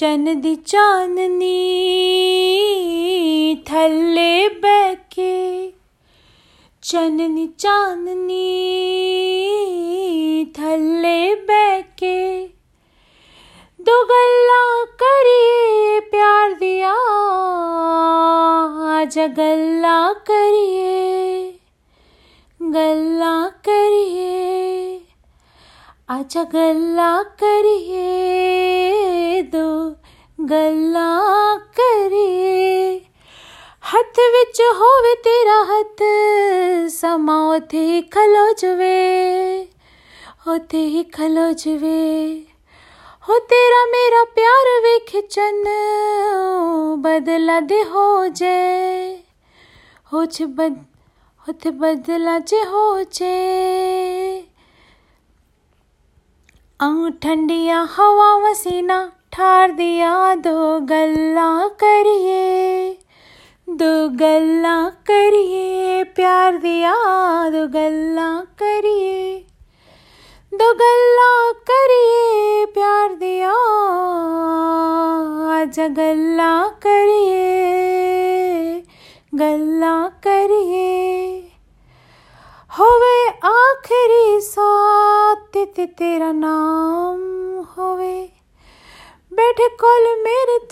चन दी चाननी थल्ले बैके। चननी चाननी थल्ले बैके। दो गल्ला करिए प्यार दिया, आज गल्ला करिए। गल्ला करिए, आज गल्ला करिए। ਗੱਲਾਂ ਕਰੀਏ ਹੱਥ ਵਿੱਚ ਹੋਵੇ ਤੇਰਾ ਹੱਥ ਸਮਾਂ ਉਥੇ ਹੀ ਖਲੋ ਜਵੇ ਉਥੇ ਹੀ ਖਲੋ ਜਵੇ ਹੋ ਤੇਰਾ ਮੇਰਾ ਪਿਆਰ ਵੇਖ ਚੰਨ ਬਦਲਾ ਦੇ ਹੋ ਜੇ ਹੋ ਚ ਬਦ ਉਥੇ ਬਦਲਾ ਜੇ ਹੋ ਜੇ ਆਉ ਠੰਡੀਆਂ ਹਵਾਵਾਂ ਸੀਨਾ ठार दिया दो गल्ला करिए, दो गल्ला करिए, प्यार दिया दो गल्ला करिए, दो गल्ला करिए, प्यार दिया आजा गल्ला करिए गल्ला करिए। होवे आखिरी साथ तेरा नाम होवे। बैठे कोल मेरे तू